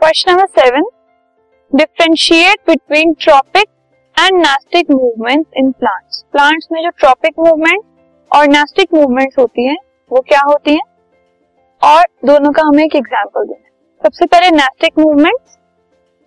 Question number seven differentiate between tropic and nastic movement in plants plants में जो tropic movement और nastic movements होती हैं, वो क्या होती हैं? और दोनों का हमें एक एग्जांपल देना है सबसे पहले नास्टिक मूवमेंट्स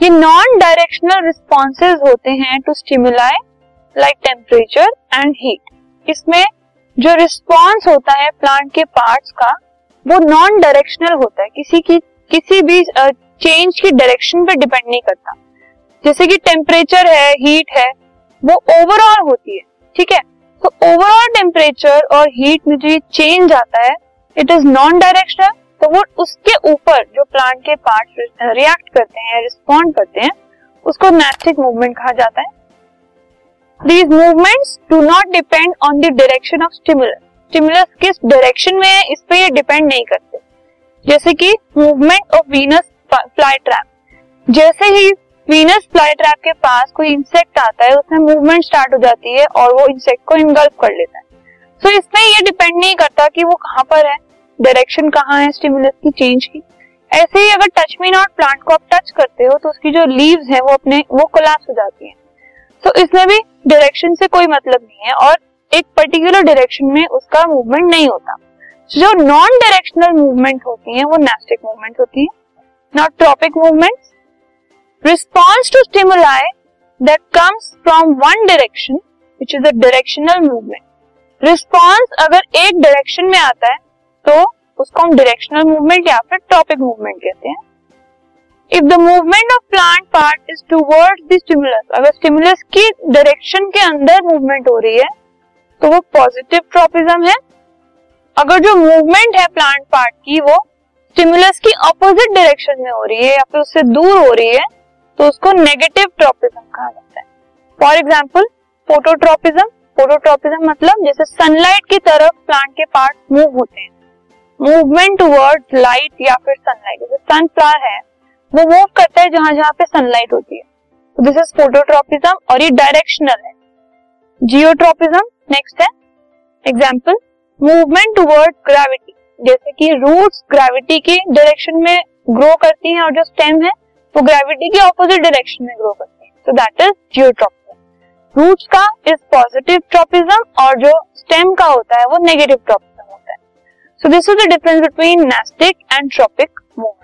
ये नॉन डायरेक्शनल रिस्पॉन्सेज होते हैं to stimuli like temperature and heat इसमें जो रिस्पॉन्स होता है प्लांट के पार्ट्स का, वो नॉन डायरेक्शनल होता है। किसी की, किसी भी चेंज की डायरेक्शन पे डिपेंड नहीं करता। जैसे कि टेम्परेचर है हीट है, वो ओवरऑल होती है, ठीक है? तो ओवरऑल टेम्परेचर और हीट में जो ये चेंज आता है इट इज़ नॉन डायरेक्शनल तो वो उसके ऊपर जो प्लांट के पार्ट रिएक्ट करते हैं रिस्पॉन्ड करते हैं, उसको नेस्टिक मूवमेंट कहा जाता है। These movements do not depend on the direction of stimulus stimulus किस डायरेक्शन में है, इस पर ये डिपेंड नहीं करते। जैसे कि movement of Venus fly trap जैसे ही वीनस फ्लाई ट्रैप के पास कोई इंसेक्ट आता है उसमें मूवमेंट स्टार्ट हो जाती है और वो इंसेक्ट को इनगल्फ कर लेता है। सो so, इसमें ये डिपेंड नहीं करता कि वो कहाँ पर है डायरेक्शन कहाँ है स्टिमुलस की चेंज की। ऐसे ही अगर टच मी नॉट प्लांट को आप टच करते हो तो उसकी जो लीव्स है वो अपने वो कोलाप्स हो जाती है। तो इसमें भी डायरेक्शन से कोई मतलब नहीं है और एक पर्टिकुलर डायरेक्शन में उसका मूवमेंट नहीं होता। जो नॉन डायरेक्शनल मूवमेंट होती है वो नेस्टिक मूवमेंट होती है। Not tropic movement response to stimuli that comes from one direction which is a directional movement response अगर एक डायरेक्शन में आता है तो उसको हम डायरेक्शनल मूवमेंट या फिर टॉपिक मूवमेंट कहते हैं। If the movement of plant part is toward the stimulus अगर स्टिमुलस की डायरेक्शन के अंदर मूवमेंट हो रही है तो वो पॉजिटिव ट्रॉपिज्म है। अगर जो मूवमेंट है प्लांट पार्ट की, वो स्टिमुलस की अपोजिट डायरेक्शन में हो रही है या फिर उससे दूर हो रही है तो उसको नेगेटिव ट्रॉपिज्म कहा जाता है। फॉर एग्ज़ाम्पल फोटोट्रोपिज्म फोटोट्रोपिज्म मतलब जैसे सनलाइट की तरफ़ प्लांट के पार्ट मूव होते हैं। मूवमेंट टुवर्ड्स लाइट या फिर सनलाइट जैसे सन सनफ्लावर है, वो मूव करता है जहाँ जहाँ पे सनलाइट होती है। तो दिस इज़ फोटोट्रॉपिज्म और ये डायरेक्शनल है। जियोट्रोपिज्म नेक्स्ट है। एग्ज़ाम्पल मूवमेंट टुवर्ड ग्रेविटी जैसे कि रूट्स ग्रेविटी के डायरेक्शन में ग्रो करती हैं और जो स्टेम है, वो ग्रेविटी के ऑपोजिट डायरेक्शन में ग्रो करती है। So that is geotropism roots का इज़ पॉजिटिव ट्रॉपिज्म और जो स्टेम का होता है, वो नेगेटिव ट्रॉपिज्म होता है। So this is the difference between nastic and tropic movement